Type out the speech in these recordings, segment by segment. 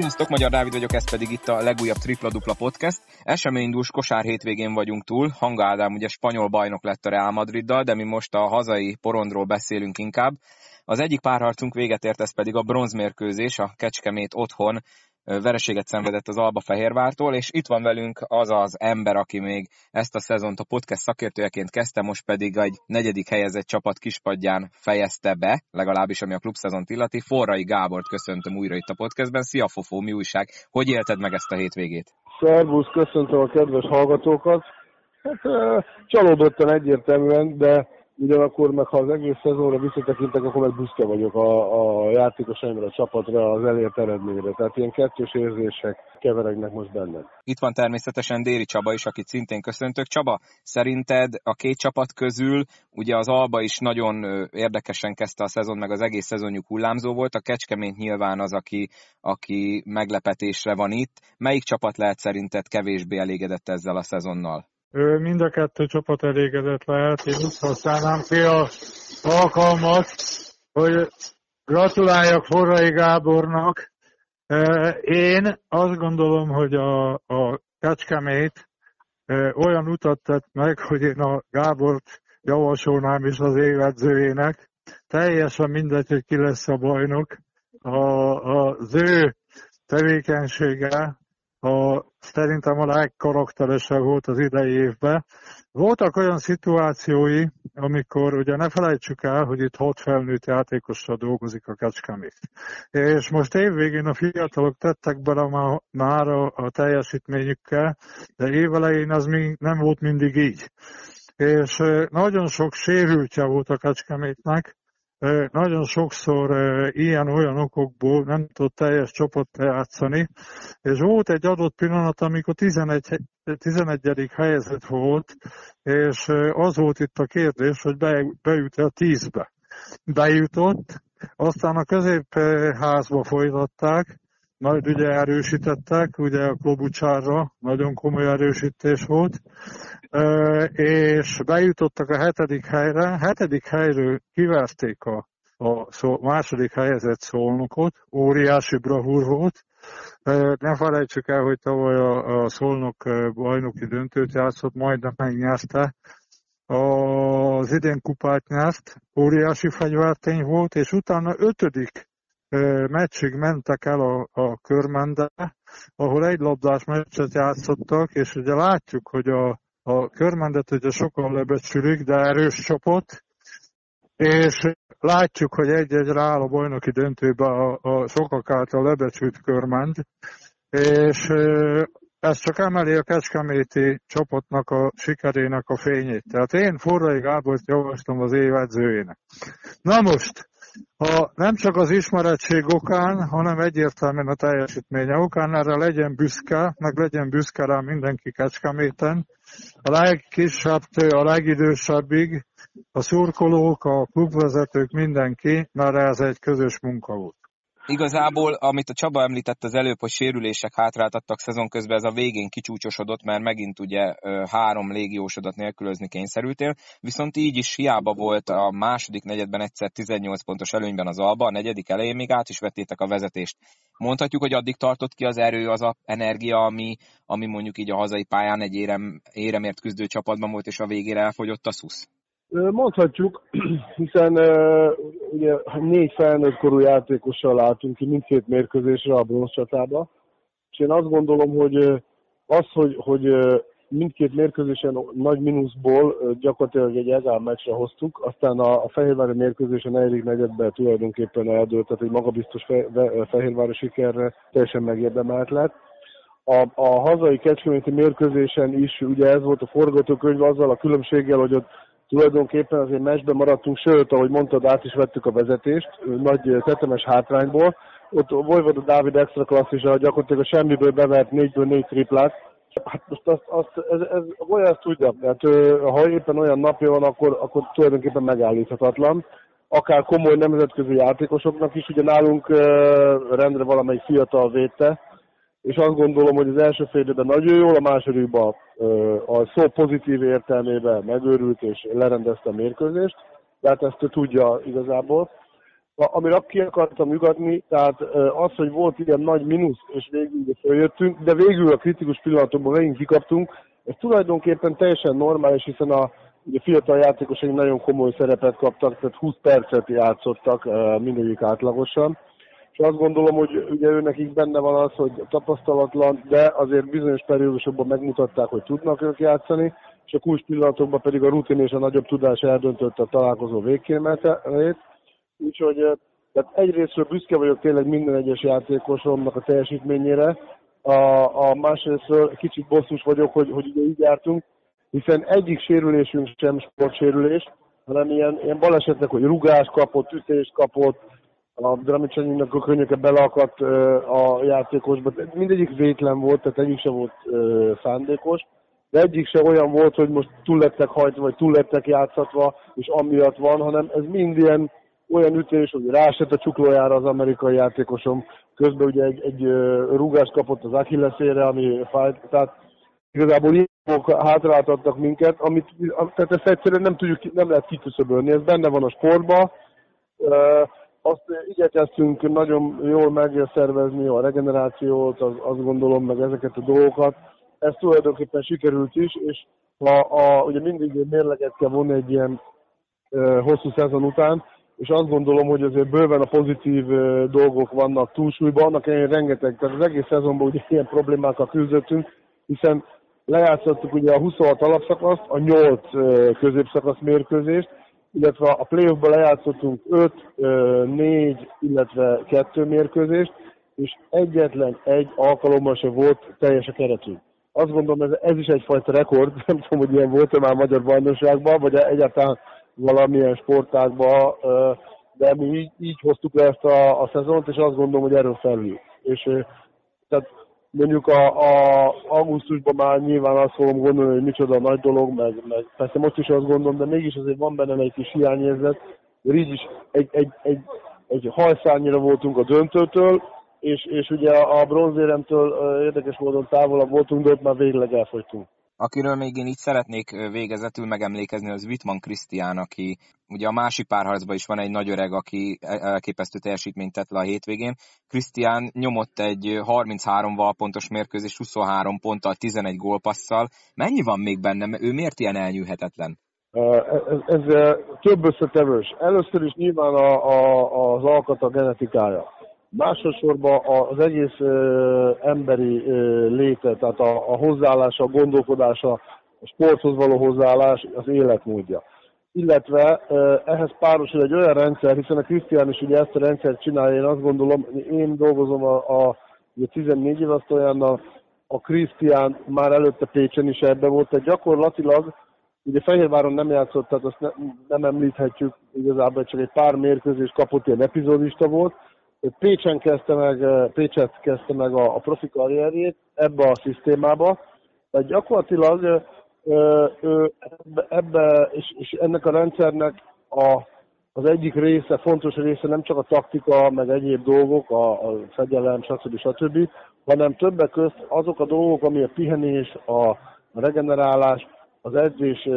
Sziasztok, Magyar Dávid vagyok, ez pedig itt a legújabb Tripla Dupla Podcast. Eseménydús kosár hétvégén vagyunk túl. Hanga Ádám ugye spanyol bajnok lett a Real Madriddal, de mi most a hazai porondról beszélünk inkább. Az egyik párharcunk véget ért, ez pedig a bronzmérkőzés, a Kecskemét otthon vereséget szenvedett az Alba Fehérvártól, és itt van velünk az az ember, aki még ezt a szezont a podcast szakértőjeként kezdte, most pedig egy negyedik helyezett csapat kispadján fejezte be, legalábbis ami a klubszezont illeti. Forrai Gábort köszöntöm újra itt a podcastben. Szia Fofó, mi újság? Hogy élted meg ezt a hétvégét? Szervusz, köszöntöm a kedves hallgatókat. Hát csalódottan egyértelműen, de Ugyanakkor meg ha az egész szezonra visszatekintek, akkor meg büszke vagyok a, a játékosaimra, a csapatra, az elért eredményre. Tehát ilyen kettős érzések keveregnek most bennem. Itt van természetesen Déri Csaba is, akit szintén köszöntök. Csaba, szerinted a két csapat közül, ugye az Alba is nagyon érdekesen kezdte a szezon, meg az egész szezonjuk hullámzó volt, a Kecskemét nyilván az, aki, aki meglepetésre van itt. Melyik csapat lehet szerinted kevésbé elégedett ezzel a szezonnal? Mind a kettő csapat elégedett lehet. Én úgy használnám ki a alkalmat, hogy gratuláljak Forrai Gábornak. Én azt gondolom, hogy a, a Kecskemét olyan utat tett meg, hogy én a Gábort javasolnám is az évedzőjének. Teljesen mindegy, hogy ki lesz a bajnok. A, az ő tevékenysége a, szerintem a legkarakteresebb volt az idei évben. Voltak olyan szituációi, amikor ugye ne felejtsük el, hogy itt hat felnőtt játékossal dolgozik a Kecskemét. És most évvégén a fiatalok tettek bele már a, a teljesítményükkel, de évelején az még nem volt mindig így. És nagyon sok sérültje volt a Kecskemétnek, nagyon sokszor ilyen-olyan okokból nem tudott teljes csapat játszani, és volt egy adott pillanat, amikor 11, 11. helyezett volt, és az volt itt a kérdés, hogy be, bejut-e a 10-be. Bejutott, aztán a középházba folytatták, majd ugye erősítettek, ugye a Klobucsárra nagyon komoly erősítés volt, és bejutottak a hetedik helyre, hetedik helyről kiverték a, a második helyezett szolnokot, óriási bravúr volt, ne felejtsük el, hogy tavaly a, a Szolnok bajnoki döntőt játszott, majdnem megnyerte. Az idén kupát nyert, óriási fegyvertény volt, és utána ötödik meccsig mentek el a, a körmende, ahol egy labdás meccset játszottak, és ugye látjuk, hogy a, a körmendet ugye sokan lebecsülik, de erős csapat, és látjuk, hogy egy-egy rááll a bajnoki döntőbe a, a sokak által lebecsült körment, és ez csak emeli a Kecskeméti csapatnak a sikerének a fényét. Tehát én Forrai Gábort javaslom az év edzőjének. Na most, ha nem csak az ismerettség okán, hanem egyértelműen a teljesítménye okán, erre legyen büszke, meg legyen büszke rá mindenki Kecskeméten, a legkisebbtől a legidősebbig, a szurkolók, a klubvezetők, mindenki, mert ez egy közös munka volt. Igazából, amit a Csaba említett az előbb, hogy sérülések hátráltattak szezon közben, ez a végén kicsúcsosodott, mert megint ugye három légiósodat nélkülözni kényszerültél, viszont így is hiába volt a második negyedben egyszer 18 pontos előnyben az Alba, a negyedik elején még át is vettétek a vezetést. Mondhatjuk, hogy addig tartott ki az erő, az a energia, ami, ami mondjuk így a hazai pályán egy érem, éremért küzdő csapatban volt, és a végére elfogyott a szusz? Mondhatjuk, hiszen ugye négy felnőtt korú játékossal látunk ki mindkét mérkőzésre a bronzcsatába, és én azt gondolom, hogy az, hogy, hogy mindkét mérkőzésen nagy mínuszból gyakorlatilag egy egál meccsre hoztuk, aztán a, a Fehérvári mérkőzésen negyedik negyedben tulajdonképpen eldőlt, tehát egy magabiztos fe, Fehérvári sikerre teljesen megérdemelt lett. A, a hazai kecskeméti mérkőzésen is ugye ez volt a forgatókönyv azzal a különbséggel, hogy ott tulajdonképpen azért meccsben maradtunk, sőt, ahogy mondtad, át is vettük a vezetést, nagy tetemes hátrányból. Ott volt a Dávid extra klasszisa, gyakorlatilag a semmiből bevert négyből négy triplát. Hát most azt, azt ez, ez, olyan ezt tudja, tehát ha éppen olyan napja van, akkor, akkor tulajdonképpen megállíthatatlan. Akár komoly nemzetközi játékosoknak is, ugye nálunk rendre valamelyik fiatal védte, és azt gondolom, hogy az első félidőben nagyon jól, a másodikban a szó pozitív értelmében megőrült és lerendezte a mérkőzést, tehát ezt ő tudja igazából. amire ki akartam ügatni, tehát az, hogy volt ilyen nagy mínusz, és végül följöttünk, de végül a kritikus pillanatokban megint kikaptunk, ez tulajdonképpen teljesen normális, hiszen a ugye fiatal játékosok nagyon komoly szerepet kaptak, tehát 20 percet játszottak mindegyik átlagosan, és azt gondolom, hogy ugye ő nekik benne van az, hogy tapasztalatlan, de azért bizonyos periódusokban megmutatták, hogy tudnak ők játszani, és a kulcs pillanatokban pedig a rutin és a nagyobb tudás eldöntötte a találkozó végkiemeltét. Úgyhogy tehát egyrésztről büszke vagyok tényleg minden egyes játékosomnak a teljesítményére, a, a másrésztről kicsit bosszus vagyok, hogy, hogy ugye így jártunk, hiszen egyik sérülésünk sem sportsérülés, hanem ilyen, ilyen balesetek, hogy rugás kapott, ütést kapott, a Dramicsanyinak a könyöke beleakadt a játékosba. Mindegyik vétlen volt, tehát egyik sem volt szándékos, de egyik se olyan volt, hogy most túl lettek hajtva, vagy túl lettek játszatva, és amiatt van, hanem ez mind ilyen olyan ütés, hogy rásett a csuklójára az amerikai játékosom, közben ugye egy, egy rugást kapott az Achillesére, ami fájt, tehát igazából ilyenek hátráltattak minket, amit, tehát ezt egyszerűen nem tudjuk, nem lehet kiküszöbölni, ez benne van a sportban, azt igyekeztünk nagyon jól megszervezni a regenerációt, az, azt gondolom, meg ezeket a dolgokat. Ez tulajdonképpen sikerült is, és ha a, ugye mindig mérleget kell vonni egy ilyen e, hosszú szezon után, és azt gondolom, hogy azért bőven a pozitív e, dolgok vannak túlsúlyban, annak ellenére rengeteg, tehát az egész szezonban ugye ilyen problémákkal küzdöttünk, hiszen lejátszottuk ugye a 26 alapszakaszt, a 8 e, középszakasz mérkőzést, illetve a playoffban lejátszottunk 5, 4, illetve 2 mérkőzést, és egyetlen egy alkalommal se volt teljes a keretünk. Azt gondolom, ez, ez is egyfajta rekord, nem tudom, hogy ilyen volt-e már magyar bajnokságban, vagy egyáltalán valamilyen sportágban, de mi így, így hoztuk le ezt a, a szezont, és azt gondolom, hogy erről felül. És tehát mondjuk a, a augusztusban már nyilván azt fogom gondolni, hogy micsoda nagy dolog, meg, meg persze most is azt gondolom, de mégis azért van benne egy kis hiányérzet, így is egy, egy, egy, egy hajszányira voltunk a döntőtől, és, és ugye a bronzéremtől érdekes módon távolabb voltunk, de ott már végleg elfogytunk. Akiről még én itt szeretnék végezetül megemlékezni, az Wittmann Krisztián, aki ugye a másik párharcban is van egy nagy öreg, aki elképesztő teljesítményt tett le a hétvégén. Krisztián nyomott egy 33 val pontos mérkőzés, 23 ponttal, 11 gólpasszal. Mennyi van még benne? Ő miért ilyen elnyűhetetlen? Ez, ez több összetevős. Először is nyilván a, a, az alkat a genetikája Másosorban az egész emberi léte, tehát a, a hozzáállása, a gondolkodása, a sporthoz való hozzáállás, az életmódja. Illetve ehhez párosul egy olyan rendszer, hiszen a Krisztián is ugye ezt a rendszert csinálja, én azt gondolom, én dolgozom a, a ugye 14 év azt a Krisztián már előtte Pécsen is ebbe volt, tehát gyakorlatilag ugye Fehérváron nem játszott, tehát azt ne, nem említhetjük, igazából csak egy pár mérkőzés kapott, ilyen epizódista volt, Pécsen kezdte meg, Pécset kezdte meg a, a profi karrierjét ebbe a szisztémába, tehát gyakorlatilag ő, ő ebbe, és, és, ennek a rendszernek a, az egyik része, fontos része nem csak a taktika, meg egyéb dolgok, a, a fegyelem, stb. stb., hanem többek közt azok a dolgok, ami a pihenés, a, regenerálás, az edzés,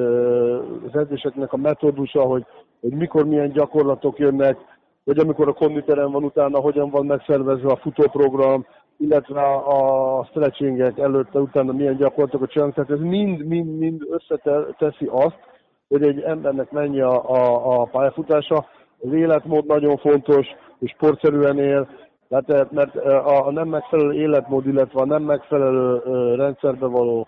az edzéseknek a metódusa, hogy, hogy mikor milyen gyakorlatok jönnek, hogy amikor a konditerem van utána, hogyan van megszervezve a futóprogram, illetve a stretchingek előtte, utána milyen gyakorlatokat csinálunk. Tehát ez mind-mind-mind összeteszi azt, hogy egy embernek mennyi a, a, a pályafutása. Az életmód nagyon fontos, hogy sportszerűen él, tehát, eh, mert eh, a nem megfelelő életmód, illetve a nem megfelelő eh, rendszerbe való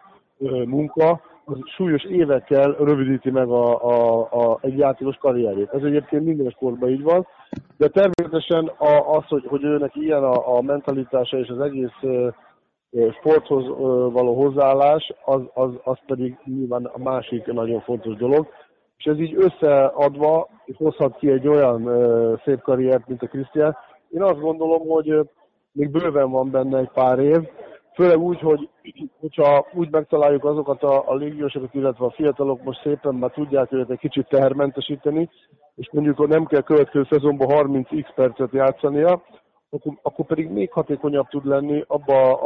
munka, az súlyos évekkel rövidíti meg a, a, a, egy játékos karrierjét. Ez egyébként minden sportban így van, de természetesen a, az, hogy, hogy őnek ilyen a, a mentalitása és az egész sporthoz való hozzáállás, az, az, az pedig nyilván a másik nagyon fontos dolog. És ez így összeadva hozhat ki egy olyan szép karriert, mint a Krisztián. Én azt gondolom, hogy még bőven van benne egy pár év, Főleg úgy, hogy hogyha úgy megtaláljuk azokat a, a légiósokat, illetve a fiatalok most szépen már tudják őket egy kicsit tehermentesíteni, és mondjuk nem kell következő szezonban 30x percet játszania, akkor, akkor pedig még hatékonyabb tud lenni abba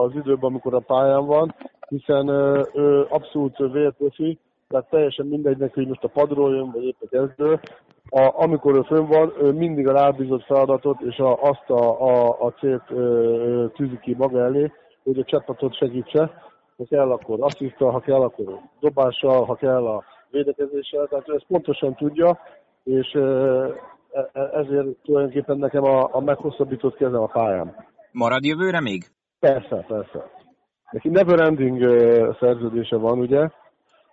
az időben, amikor a pályán van, hiszen ő abszolút vérprofi, tehát teljesen mindegy neki, hogy most a padról jön, vagy épp a kezdő. A, amikor ő fönn van, ő mindig a rábízott feladatot és a, azt a, a, a célt ö, tűzi ki maga elé, hogy a csapatot segítse. Ha kell, akkor asszisztal, ha kell, akkor dobással, ha kell a védekezéssel. Tehát ő ezt pontosan tudja, és e, e, ezért tulajdonképpen nekem a, a meghosszabbított kezem a pályám. Marad jövőre még? Persze, persze. Neki never ending szerződése van, ugye?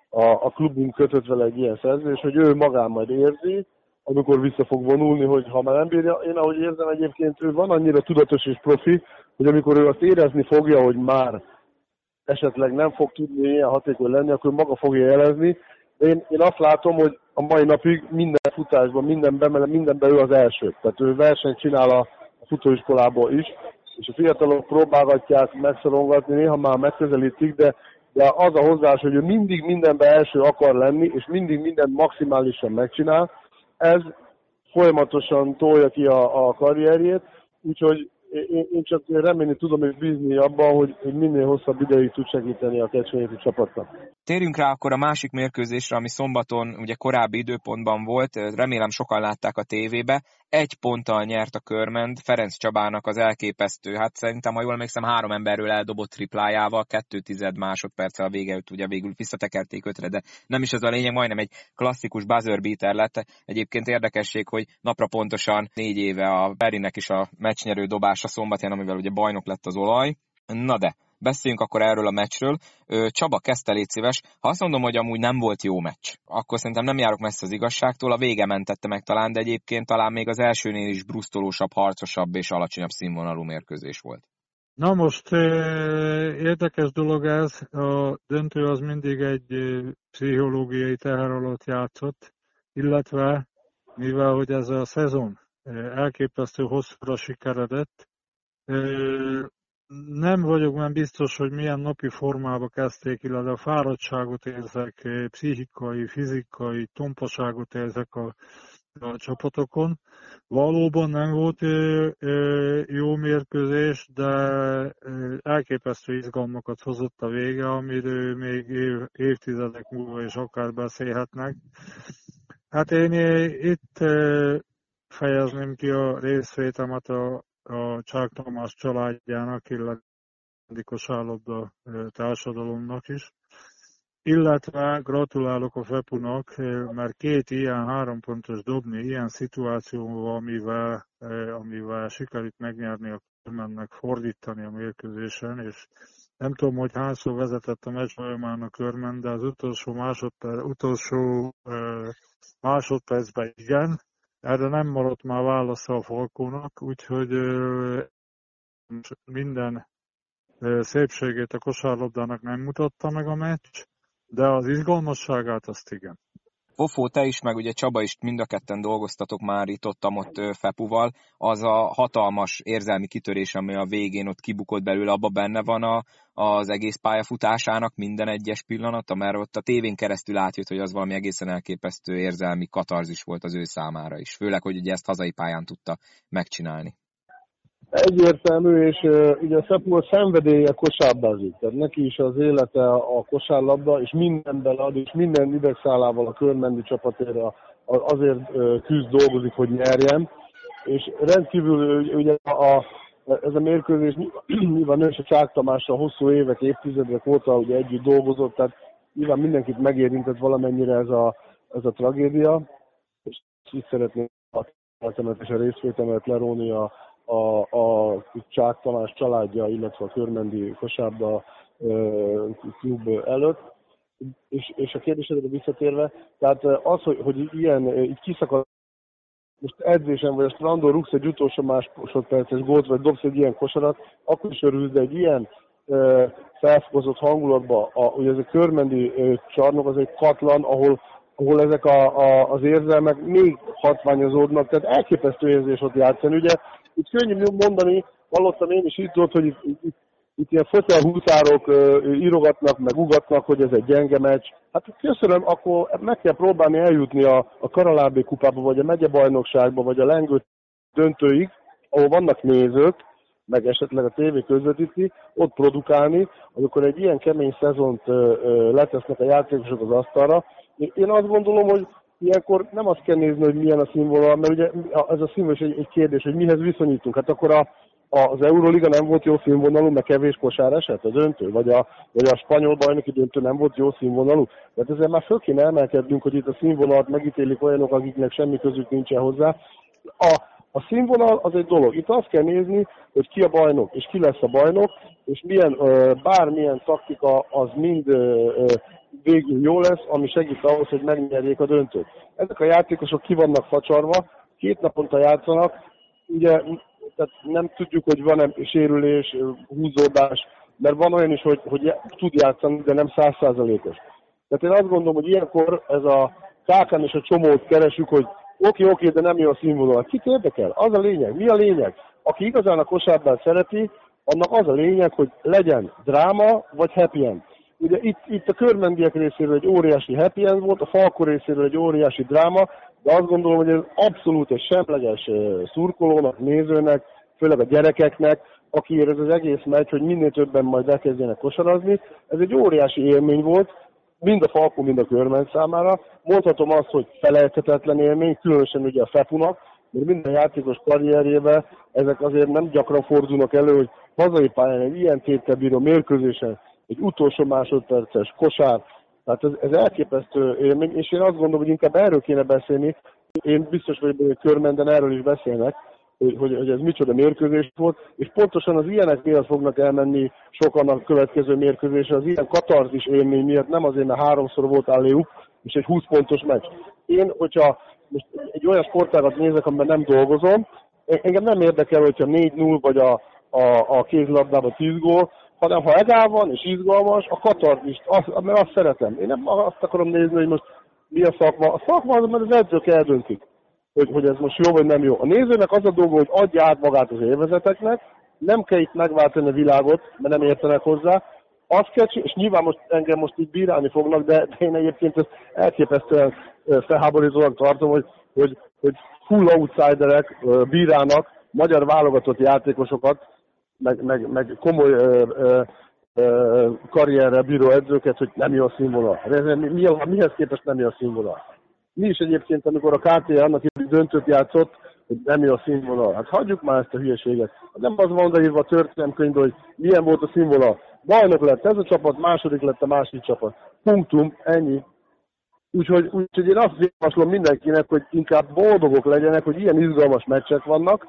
A, a klubunk kötött vele egy ilyen szerződés, hogy ő magán majd érzi, amikor vissza fog vonulni, hogy ha már nem bírja, én ahogy érzem egyébként, ő van annyira tudatos és profi, hogy amikor ő azt érezni fogja, hogy már esetleg nem fog tudni ilyen hatékony lenni, akkor maga fogja jelezni. De én, én azt látom, hogy a mai napig minden futásban, mindenben, mindenben ő az első. Tehát ő versenyt csinál a futóiskolából is, és a fiatalok próbálgatják megszorongatni, néha már megközelítik, de, de az a hozzáás, hogy ő mindig mindenben első akar lenni, és mindig mindent maximálisan megcsinál, ez folyamatosan tolja ki a, a karrierjét, úgyhogy én, én csak remélni tudom és bízni abban, hogy, hogy minél hosszabb ideig tud segíteni a kecskenyéti csapatnak. Térjünk rá akkor a másik mérkőzésre, ami szombaton ugye korábbi időpontban volt, remélem sokan látták a tévébe. Egy ponttal nyert a körmend Ferenc Csabának az elképesztő, hát szerintem, ha jól emlékszem, három emberről eldobott triplájával, kettő tized másodperccel a vége ugye végül visszatekerték ötre, de nem is ez a lényeg, majdnem egy klasszikus buzzer beater lett. Egyébként érdekesség, hogy napra pontosan négy éve a Berinek is a meccsnyerő dobása szombatján, amivel ugye bajnok lett az olaj. Na de, Beszéljünk akkor erről a meccsről. Csaba, kezdte légy szíves. Ha azt mondom, hogy amúgy nem volt jó meccs, akkor szerintem nem járok messze az igazságtól. A vége mentette meg talán, de egyébként talán még az elsőnél is brusztolósabb, harcosabb és alacsonyabb színvonalú mérkőzés volt. Na most érdekes dolog ez, a döntő az mindig egy pszichológiai teher alatt játszott, illetve mivel hogy ez a szezon elképesztő hosszúra sikeredett, nem vagyok már biztos, hogy milyen napi formába kezdték, illetve a fáradtságot érzek, eh, pszichikai, fizikai tompaságot érzek a, a csapatokon. Valóban nem volt eh, eh, jó mérkőzés, de elképesztő izgalmakat hozott a vége, amiről még év, évtizedek múlva is akár beszélhetnek. Hát én itt fejezném ki a részvétemet a a Csák Tamás családjának, illetve kosárlabda társadalomnak is. Illetve gratulálok a Fepunak, mert két ilyen három pontos dobni, ilyen szituációval, amivel, amivel sikerült megnyerni a körmennek, fordítani a mérkőzésen, és nem tudom, hogy hányszor vezetett a meccs folyamán a körmen, de az utolsó másodperc, utolsó másodpercben igen, erre nem maradt már válasza a Falkónak, úgyhogy minden szépségét a kosárlabdának nem mutatta meg a meccs, de az izgalmasságát azt igen. Fofó, te is, meg ugye Csaba is mind a ketten dolgoztatok már itt ott, ott Fepuval, az a hatalmas érzelmi kitörés, ami a végén ott kibukott belőle, abba benne van a, az egész pályafutásának minden egyes pillanata, mert ott a tévén keresztül átjött, hogy az valami egészen elképesztő érzelmi katarzis volt az ő számára is. Főleg, hogy ugye ezt hazai pályán tudta megcsinálni. Egyértelmű, és ugye a Szepul szenvedélye kosárlabdázik, tehát neki is az élete a kosárlabda, és mindenben ad, és minden idegszálával a körmendi csapatére azért küzd, dolgozik, hogy nyerjen, és rendkívül ugye a, ez a mérkőzés nyilván ő a Csák Tamással hosszú évek, évtizedek óta ugye együtt dolgozott, tehát nyilván mindenkit megérintett valamennyire ez a, ez a tragédia, és itt szeretném a a részvétemet leróni a, a, a Csák Tamás családja, illetve a Körmendi kosárba klub előtt. És, és a kérdésedre visszatérve, tehát az, hogy, hogy ilyen, így kiszakad most edzésen vagy a strandon rúgsz egy utolsó másodperces gólt, vagy dobsz egy ilyen kosarat, akkor is örülsz, de egy ilyen felfokozott hangulatba, a, ugye ez a körmendi csarnok az egy katlan, ahol, ahol ezek a, a, az érzelmek még hatványozódnak, tehát elképesztő érzés ott játszani. Ugye itt könnyű mondani, hallottam én is itt ott, hogy itt, itt, itt ilyen uh, írogatnak, meg ugatnak, hogy ez egy gyenge meccs. Hát köszönöm, akkor meg kell próbálni eljutni a, a Karalábé kupába, vagy a megyebajnokságba, vagy a lengő döntőig, ahol vannak nézők, meg esetleg a tévé közvetíti, ott produkálni, amikor egy ilyen kemény szezont letesznek a játékosok az asztalra. Én azt gondolom, hogy ilyenkor nem azt kell nézni, hogy milyen a színvonal, mert ugye ez a színvonal egy, egy kérdés, hogy mihez viszonyítunk. Hát akkor a, az Euroliga nem volt jó színvonalú, mert kevés kosár esett a döntő, vagy a, vagy a spanyol bajnoki döntő nem volt jó színvonalú. Tehát ezzel már föl kéne emelkednünk, hogy itt a színvonalat megítélik olyanok, akiknek semmi közük nincsen hozzá. A, a színvonal az egy dolog. Itt azt kell nézni, hogy ki a bajnok, és ki lesz a bajnok, és milyen, bármilyen taktika az mind végül jó lesz, ami segít ahhoz, hogy megnyerjék a döntőt. Ezek a játékosok ki vannak facsarva, két naponta játszanak, ugye tehát nem tudjuk, hogy van-e sérülés, húzódás, mert van olyan is, hogy, hogy tud játszani, de nem százszázalékos. Tehát én azt gondolom, hogy ilyenkor ez a kákán és a csomót keresünk, hogy oké, oké, de nem jó a színvonal. Kit érdekel? Az a lényeg. Mi a lényeg? Aki igazán a kosárban szereti, annak az a lényeg, hogy legyen dráma vagy happy end. Ugye itt, itt a körmendiek részéről egy óriási happy end volt, a Falko részéről egy óriási dráma, de azt gondolom, hogy ez abszolút egy semleges szurkolónak, nézőnek, főleg a gyerekeknek, akiért ez az egész megy, hogy minél többen majd elkezdjenek kosarazni. Ez egy óriási élmény volt, mind a Falko, mind a Körmen számára. Mondhatom azt, hogy felejthetetlen élmény, különösen ugye a Fepunak, mert minden játékos karrierjében ezek azért nem gyakran fordulnak elő, hogy hazai pályán egy ilyen téttel bíró mérkőzésen egy utolsó másodperces kosár, tehát ez, ez elképesztő élmény, és én azt gondolom, hogy inkább erről kéne beszélni. Én biztos vagyok, hogy körmenden erről is beszélnek, hogy, hogy, hogy ez micsoda mérkőzés volt, és pontosan az ilyenek miatt fognak elmenni sokan a következő mérkőzésre, az ilyen katarzis élmény miatt, nem azért, mert háromszor volt álléjuk, és egy 20 pontos meccs. Én, hogyha most egy olyan sportágat nézek, amiben nem dolgozom, engem nem érdekel, hogyha 4-0 vagy a, a, a kézlabdában 10 gól, hanem ha egál van és izgalmas, a katarzist, azt, mert azt szeretem. Én nem azt akarom nézni, hogy most mi a szakma. A szakma az, mert az edzők eldöntik, hogy, hogy ez most jó vagy nem jó. A nézőnek az a dolga, hogy adja át magát az élvezeteknek, nem kell itt megváltani a világot, mert nem értenek hozzá, azt kell, és nyilván most engem most így bírálni fognak, de, de én egyébként ezt elképesztően felháborítóan tartom, hogy, hogy, hogy full outsiderek bírálnak magyar válogatott játékosokat, meg, meg, meg komoly ö, ö, ö, karrierre bíró edzőket, hogy nem jó a színvonal. Mi, mi, mihez képest nem jó a színvonal? Mi is egyébként, amikor a KT annak idő döntőt játszott, hogy nem jó a színvonal. Hát hagyjuk már ezt a hülyeséget. Nem az van odaírva a történelemkönyvbe, hogy milyen volt a színvonal. Bajnok lett ez a csapat, második lett a másik csapat. Punktum, ennyi. Úgyhogy, úgyhogy én azt javaslom mindenkinek, hogy inkább boldogok legyenek, hogy ilyen izgalmas meccsek vannak,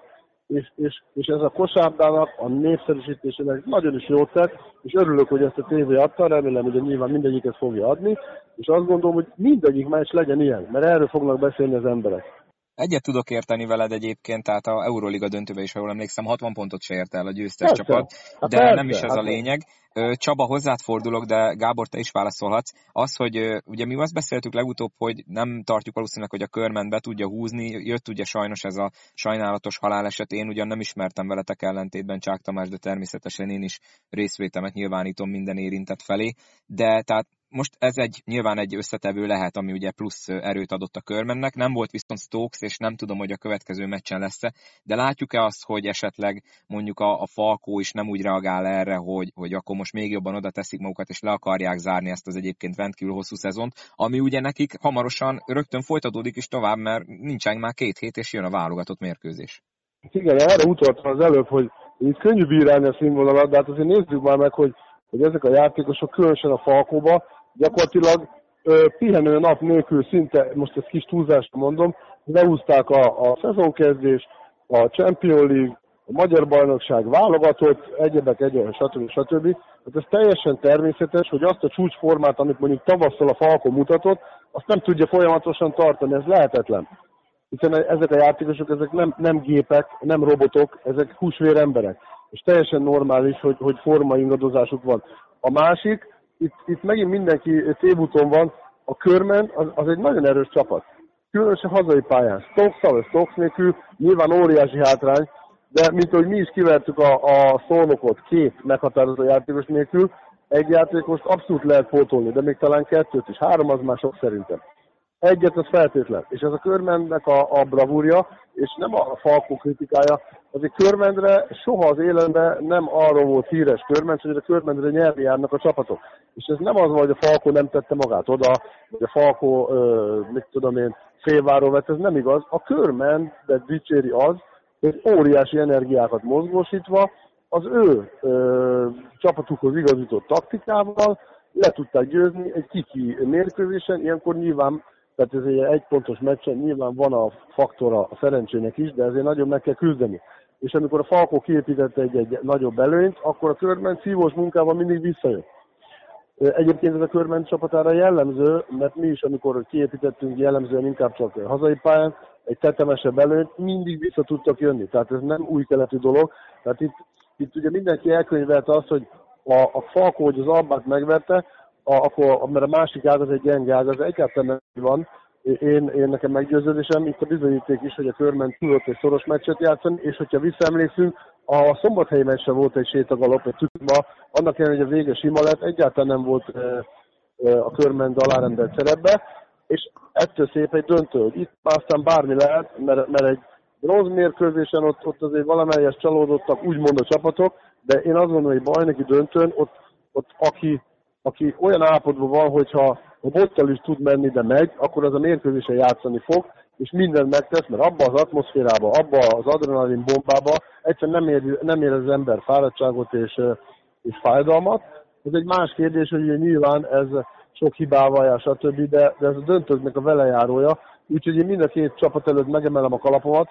és, és, és ez a kosárdának, a népszerűsítésének nagyon is jót tett, és örülök, hogy ezt a tévé adta, remélem, hogy nyilván mindegyiket fogja adni, és azt gondolom, hogy mindegyik meccs legyen ilyen, mert erről fognak beszélni az emberek. Egyet tudok érteni veled egyébként, tehát a Euroliga döntőbe is, ha jól emlékszem, 60 pontot se ért el a győztes persze. csapat, hát de persze, nem is ez hát a lényeg. Csaba, hozzád fordulok, de Gábor, te is válaszolhatsz. Az, hogy ugye mi azt beszéltük legutóbb, hogy nem tartjuk valószínűleg, hogy a körmen be tudja húzni, jött ugye sajnos ez a sajnálatos haláleset, én ugyan nem ismertem veletek ellentétben Csák Tamás, de természetesen én is részvétemet nyilvánítom minden érintett felé, de tehát most ez egy nyilván egy összetevő lehet, ami ugye plusz erőt adott a körmennek. Nem volt viszont Stokes, és nem tudom, hogy a következő meccsen lesz-e, de látjuk-e azt, hogy esetleg mondjuk a, a Falkó is nem úgy reagál erre, hogy, hogy akkor most még jobban oda teszik magukat, és le akarják zárni ezt az egyébként rendkívül hosszú szezont, ami ugye nekik hamarosan rögtön folytatódik is tovább, mert nincsen már két hét, és jön a válogatott mérkőzés. Igen, erre utaltam az előbb, hogy itt könnyű bírálni a színvonalat, de hát azért nézzük már meg, hogy, hogy ezek a játékosok, különösen a Falkóba, gyakorlatilag ö, pihenő nap nélkül szinte, most ezt kis túlzásra mondom, lehúzták a, a szezonkezdés, a Champion League, a Magyar Bajnokság válogatott, egyebek, egyebek, stb. stb. Hát ez teljesen természetes, hogy azt a csúcsformát, amit mondjuk tavasszal a Falko mutatott, azt nem tudja folyamatosan tartani, ez lehetetlen. Hiszen ezek a játékosok, ezek nem, nem gépek, nem robotok, ezek húsvér emberek. És teljesen normális, hogy, hogy formaingadozásuk van. A másik, itt, itt megint mindenki tévúton van, a körmen az, az egy nagyon erős csapat. Különösen hazai pályán. Stokes vagy Stokes nélkül nyilván óriási hátrány, de mint hogy mi is kivertük a, a szolnokot két meghatározó játékos nélkül, egy játékost abszolút lehet pótolni, de még talán kettőt is. Három az már sok szerintem. Egyet az feltétlen. És ez a körmendnek a, a bravúrja, és nem a Falkó kritikája. Azért körmendre soha az életben nem arról volt híres körment, hogy a körmendre nyerni járnak a csapatok. És ez nem az hogy a Falkó nem tette magát oda, vagy a Falkó, mit tudom én, félváról vett, ez nem igaz. A körmendet dicséri az, hogy óriási energiákat mozgósítva, az ő ö, csapatukhoz igazított taktikával le tudták győzni egy kiki mérkőzésen, ilyenkor nyilván, tehát ez egy egypontos meccsen nyilván van a faktora a szerencsének is, de ezért nagyon meg kell küzdeni. És amikor a Falkó kiépítette egy, egy nagyobb előnyt, akkor a körben szívós munkával mindig visszajött. Egyébként ez a körment csapatára jellemző, mert mi is, amikor kiépítettünk jellemzően inkább csak hazai pályán, egy tetemesebb előnyt, mindig vissza tudtak jönni. Tehát ez nem új keletű dolog. Tehát itt, itt ugye mindenki elkönyvelte azt, hogy a, a Falkó, hogy az Albát megverte, a, akkor, mert a másik ág az egy gyenge ág, az egyáltalán nem van. Én, én nekem meggyőződésem, itt a bizonyíték is, hogy a körment tudott egy szoros meccset játszani, és hogyha visszaemlékszünk, a szombathelyi meccsen volt egy sétagalop, egy tükma, annak ellenére, hogy a vége sima lett, egyáltalán nem volt e, e, a körment alárendelt szerepbe, és ettől szép egy döntő, itt aztán bármi lehet, mert, mert egy bronz mérkőzésen ott, ott azért valamelyes csalódottak, úgymond a csapatok, de én azt gondolom, hogy bajnoki döntőn ott, ott aki, aki olyan állapotban van, hogyha a bottal is tud menni, de megy, akkor az a mérkőzésen játszani fog, és mindent megtesz, mert abba az atmoszférába, abba az adrenalin bombába egyszerűen nem ér, nem ér az ember fáradtságot és, és fájdalmat. Ez egy más kérdés, hogy nyilván ez sok hibával jár, stb., de, de ez a döntőknek a velejárója. Úgyhogy én mind a két csapat előtt megemelem a kalapomat.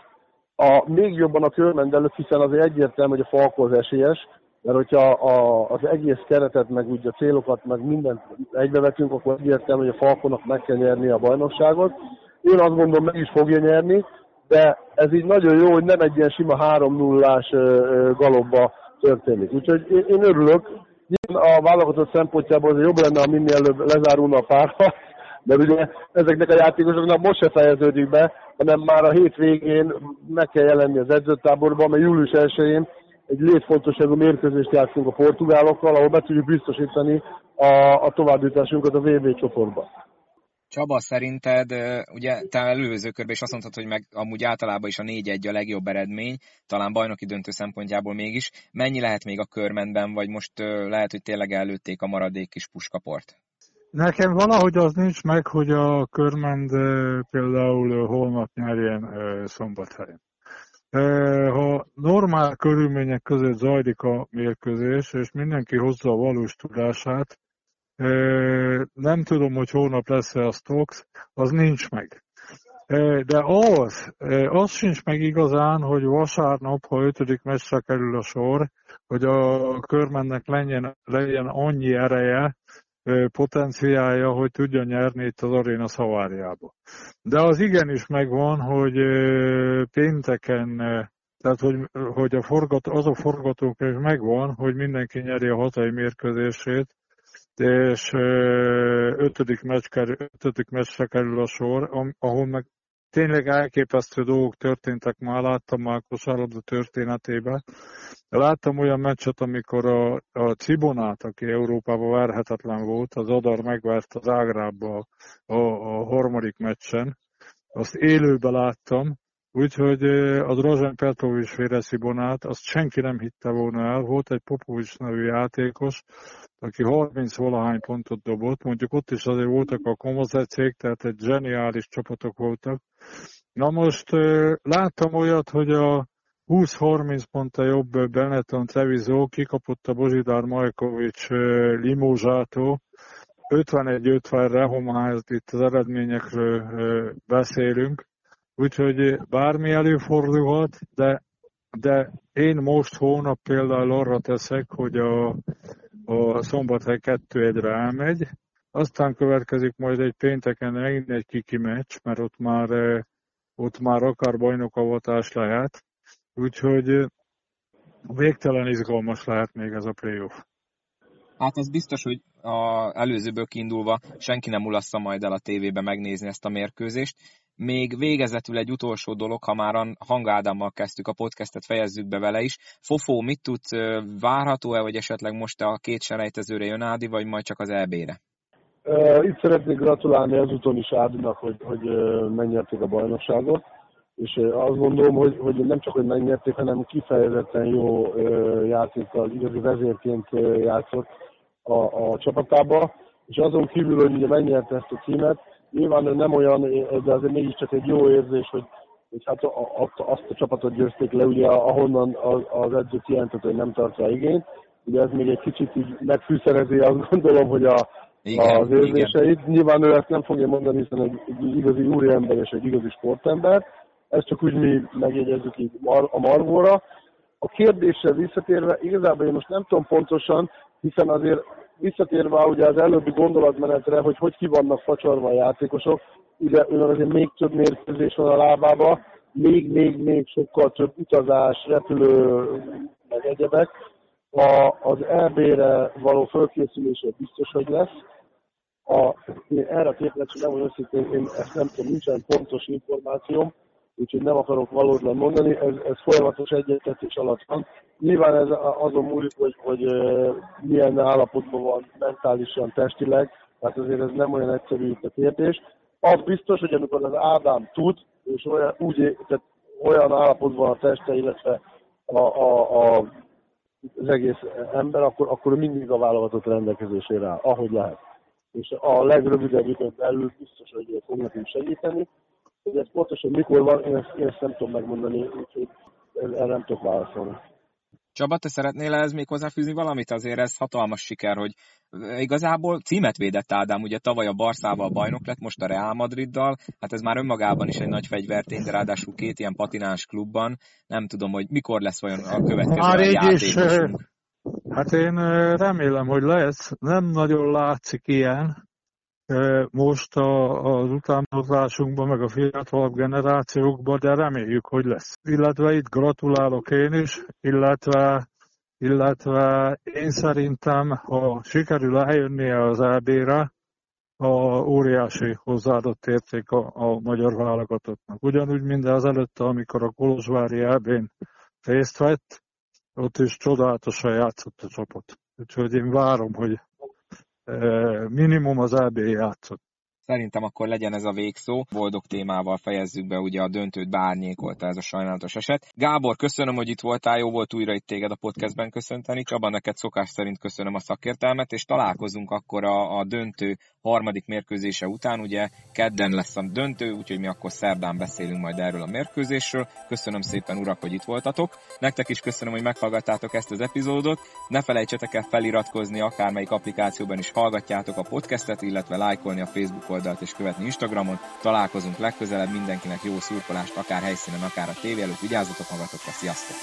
A, még jobban a körmend előtt, hiszen azért egyértelmű, hogy a Falko az esélyes, mert hogyha a, az egész keretet, meg úgy a célokat, meg mindent egybevetünk, akkor egyértelmű, hogy a Falkonak meg kell nyerni a bajnokságot. Én azt gondolom, meg is fogja nyerni, de ez így nagyon jó, hogy nem egy ilyen sima 3-0-ás galobba történik. Úgyhogy én, én örülök. A válogatott szempontjából az jobb lenne, ha minél előbb lezárulna a párharc, mert ugye ezeknek a játékosoknak most se fejeződik be, hanem már a hétvégén meg kell jelenni az edzőtáborban, mert július 1-én egy létfontosságú mérkőzést játszunk a portugálokkal, ahol be tudjuk biztosítani a, a továbbjutásunkat a VB csoportba. Csaba, szerinted, ugye te előző körben is azt mondtad, hogy meg amúgy általában is a 4-1 a legjobb eredmény, talán bajnoki döntő szempontjából mégis. Mennyi lehet még a körmentben, vagy most lehet, hogy tényleg előtték a maradék kis puskaport? Nekem valahogy az nincs meg, hogy a körmend például holnap nyerjen szombathelyen. Ha normál körülmények között zajlik a mérkőzés, és mindenki hozza a valós tudását, nem tudom, hogy hónap lesz-e a Stokes, az nincs meg. De az, az sincs meg igazán, hogy vasárnap, ha ötödik meccsre kerül a sor, hogy a körmennek legyen, legyen annyi ereje, potenciálja, hogy tudja nyerni itt az aréna szavárjába. De az igenis megvan, hogy pénteken, tehát hogy, hogy a forgat, az a forgatókönyv megvan, hogy mindenki nyeri a hazai mérkőzését, és ötödik, meccs kerül, ötödik meccsre kerül a sor, ahol meg tényleg elképesztő dolgok történtek már, láttam már kosárlabda történetében. Láttam olyan meccset, amikor a, a Cibonát, aki Európában verhetetlen volt, az Adar megvert az Ágrába a, a harmadik meccsen. Azt élőben láttam, úgyhogy a Drozen Petrovics féle Cibonát, azt senki nem hitte volna el. Volt egy Popovics nevű játékos, aki 30 valahány pontot dobott, mondjuk ott is azért voltak a komozecék, tehát egy zseniális csapatok voltak. Na most láttam olyat, hogy a 20-30 ponttal jobb Benetton Treviso kikapott a Bozsidár Majkovics limózsától, 51-50-re, ha már itt az eredményekről beszélünk, úgyhogy bármi előfordulhat, de, de én most hónap például arra teszek, hogy a a Szombathely 2-1-re elmegy, aztán következik majd egy pénteken megint egy kiki meccs, mert ott már, eh, ott már akár bajnokavatás lehet, úgyhogy eh, végtelen izgalmas lehet még ez a playoff. Hát ez biztos, hogy a előzőből kiindulva senki nem ulassza majd el a tévébe megnézni ezt a mérkőzést. Még végezetül egy utolsó dolog, ha már Hangádámmal kezdtük a podcastet, fejezzük be vele is. Fofó, mit tudsz, várható-e, hogy esetleg most a két selejtezőre jön Ádi, vagy majd csak az EB-re? Itt szeretnék gratulálni ezúton is Ádinak, hogy, hogy megnyerték a bajnokságot, és azt gondolom, hogy, hogy nem csak, hogy megnyerték, hanem kifejezetten jó játékkal, igazi vezérként játszott a, a csapatába, és azon kívül, hogy ugye megnyerte ezt a címet, nyilván nem olyan, de azért mégiscsak egy jó érzés, hogy, hogy hát a, a, azt a csapatot győzték le, ugye ahonnan az, edző kijelentett, hogy nem tartja igényt. Ugye ez még egy kicsit így megfűszerezi, azt gondolom, hogy a, igen, az érzéseit. Igen. Nyilván ő ezt nem fogja mondani, hiszen egy, egy igazi úriember és egy igazi sportember. Ezt csak úgy mi megjegyezzük így a Margóra. A kérdésre visszatérve, igazából én most nem tudom pontosan, hiszen azért visszatérve ugye az előbbi gondolatmenetre, hogy hogy ki vannak facsorva a játékosok, ugye azért még több mérkőzés van a lábába, még, még, még sokkal több utazás, repülő, meg egyebek. A, az EB-re való fölkészülése biztos, hogy lesz. A, én erre a képletre nem őszintén, én ezt nem tudom, nincsen pontos információm, úgyhogy nem akarok valódlan mondani, ez, ez folyamatos egyetértés alatt van. Nyilván ez azon múlik, hogy, hogy milyen állapotban van mentálisan, testileg, tehát azért ez nem olyan egyszerű a kérdés. Az biztos, hogy amikor az Ádám tud, és olyan, úgy, tehát olyan állapotban a teste, illetve a, a, a, az egész ember, akkor, akkor mindig a válogatott rendelkezésére áll, ahogy lehet. És a legrövidebb időn belül biztos, hogy fog nekünk segíteni, hogy ez pontosan mikor van, én ezt, én ezt nem tudom megmondani, úgyhogy erre nem tudok válaszolni. Csaba, te szeretnél ez még hozzáfűzni valamit? Azért ez hatalmas siker, hogy igazából címet védett Ádám, ugye tavaly a Barszával bajnok lett, most a Real Madriddal, hát ez már önmagában is egy nagy fegyvertény, de ráadásul két ilyen patinás klubban, nem tudom, hogy mikor lesz vajon a következő már a is, Hát én remélem, hogy lesz. Nem nagyon látszik ilyen, most a, az utánozásunkban, meg a fiatalabb generációkban, de reméljük, hogy lesz. Illetve itt gratulálok én is, illetve, illetve én szerintem, ha sikerül eljönnie az EB-re, a óriási hozzáadott érték a, a magyar válogatottnak. Ugyanúgy, mint az előtte, amikor a Kolozsvári EB-n részt vett, ott is csodálatosan játszott a csapat. Úgyhogy én várom, hogy minimum az EB játszott. Szerintem akkor legyen ez a végszó. Boldog témával fejezzük be, ugye a döntőt bárnyékolta ez a sajnálatos eset. Gábor, köszönöm, hogy itt voltál, jó volt újra itt téged a podcastben köszönteni. Csaba, neked szokás szerint köszönöm a szakértelmet, és találkozunk akkor a, a döntő harmadik mérkőzése után. Ugye kedden lesz a döntő, úgyhogy mi akkor szerdán beszélünk majd erről a mérkőzésről. Köszönöm szépen, urak, hogy itt voltatok. Nektek is köszönöm, hogy meghallgattátok ezt az epizódot. Ne felejtsetek el feliratkozni, akármelyik applikációban is hallgatjátok a podcastet, illetve lájkolni a Facebook oldalt és követni Instagramon. Találkozunk legközelebb, mindenkinek jó szurkolást, akár helyszínen, akár a tévé előtt. Vigyázzatok magatokra, sziasztok!